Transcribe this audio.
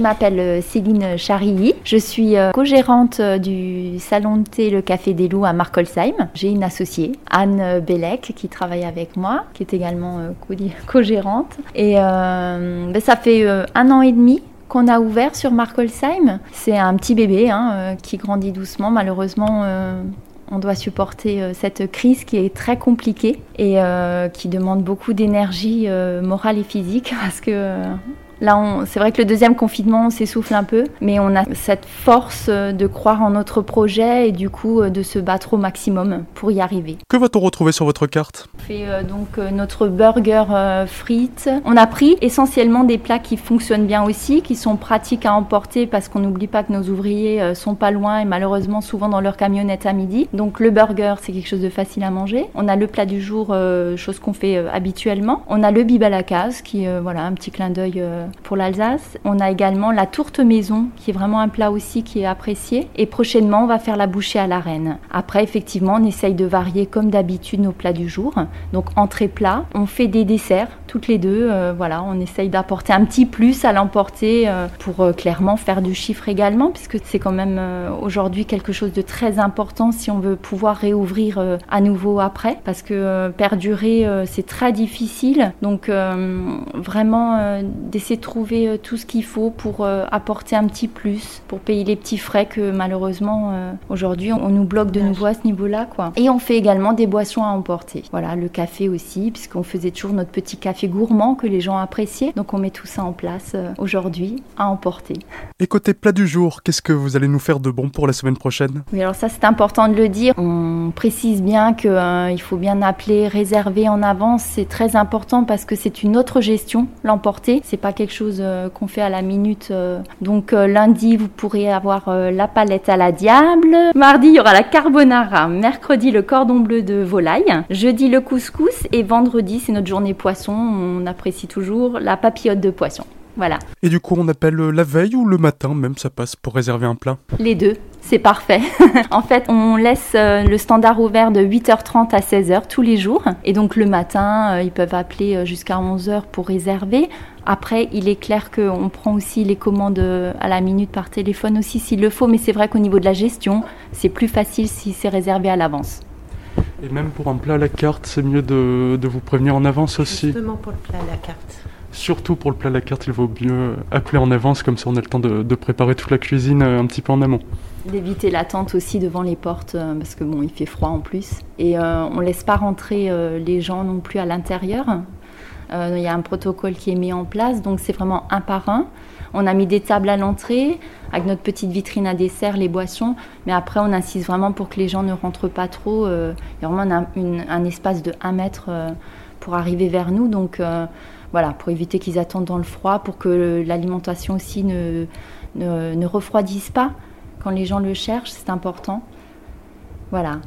je m'appelle Céline Charilly. Je suis co-gérante du salon de thé Le Café des Loups à Markolsheim. J'ai une associée, Anne Bellec, qui travaille avec moi, qui est également co-gérante. Et ben, ça fait un an et demi qu'on a ouvert sur Markolsheim. C'est un petit bébé hein, qui grandit doucement. Malheureusement, on doit supporter euh, cette crise qui est très compliquée et euh, qui demande beaucoup d'énergie euh, morale et physique parce que Là, c'est vrai que le deuxième confinement, on s'essouffle un peu, mais on a cette force euh, de croire en notre projet et du coup euh, de se battre au maximum pour y arriver. Que va-t-on retrouver sur votre carte? On fait euh, donc notre burger frites. On a pris essentiellement des plats qui fonctionnent bien aussi, qui sont pratiques à emporter parce qu'on n'oublie pas que nos ouvriers sont pas loin et malheureusement souvent dans leur camionnette à midi. Donc le burger, c'est quelque chose de facile à manger. On a le plat du jour, chose qu'on fait habituellement. On a le bib à la case, qui voilà un petit clin d'œil pour l'Alsace. On a également la tourte maison, qui est vraiment un plat aussi qui est apprécié. Et prochainement, on va faire la bouchée à la reine. Après, effectivement, on essaye de varier comme d'habitude nos plats du jour. Donc entrée plat, on fait des desserts toutes les deux. Euh, voilà, on essaye d'apporter un petit plus à l'emporter euh, pour euh, clairement faire du chiffre également, puisque c'est quand même aujourd'hui quelque chose de très important si on veut pouvoir réouvrir à nouveau après, parce que perdurer c'est très difficile. Donc vraiment d'essayer de trouver tout ce qu'il faut pour apporter un petit plus, pour payer les petits frais que malheureusement aujourd'hui on nous bloque de nouveau à ce niveau-là, quoi. Et on fait également des boissons à emporter. Voilà, le café aussi, puisqu'on faisait toujours notre petit café gourmand que les gens appréciaient. Donc on met tout ça en place euh, aujourd'hui à emporter. Et côté plat du jour, qu'est-ce que vous allez nous faire de bon pour la semaine prochaine? Oui, alors ça c'est important de le dire. On précise bien qu'il euh, faut bien appeler, réserver en avance. C'est très important parce que c'est une autre gestion, l'emporter. C'est pas quelque chose euh, qu'on fait à la minute. Donc lundi, vous pourrez avoir la palette à la diable. Mardi, il y aura la carbonara. Mercredi, le cordon bleu de volaille. Jeudi, le couscous. Et vendredi, c'est notre journée poisson on apprécie toujours la papillote de poisson. Voilà. Et du coup, on appelle la veille ou le matin, même ça passe pour réserver un plat? Les deux, c'est parfait. en fait, on laisse euh, le standard ouvert de 8h30 à 16h tous les jours. Et donc le matin, euh, ils peuvent appeler euh, jusqu'à 11h pour réserver. Après, il est clair qu'on prend aussi les commandes à la minute par téléphone aussi s'il le faut, mais c'est vrai qu'au niveau de la gestion, c'est plus facile si c'est réservé à l'avance. Et même pour un plat à la carte, c'est mieux de, vous prévenir en avance aussi. Justement pour le plat à la carte. Surtout pour le plat à la carte, il vaut mieux appeler en avance, comme ça on a le temps de, préparer toute la cuisine euh, un petit peu en amont. D'éviter l'attente aussi devant les portes, euh, parce que bon, il fait froid en plus. Et euh, on ne laisse pas rentrer les gens non plus à l'intérieur. Il y a un protocole qui est mis en place, donc c'est vraiment un par un. On a mis des tables à l'entrée avec notre petite vitrine à dessert, les boissons, mais après on insiste vraiment pour que les gens ne rentrent pas trop. Euh, il y a vraiment un, espace de 1 mètre euh, pour arriver vers nous, donc euh, voilà, pour éviter qu'ils attendent dans le froid, pour que l'alimentation aussi ne, ne refroidisse pas quand les gens le cherchent, c'est important. Voilà.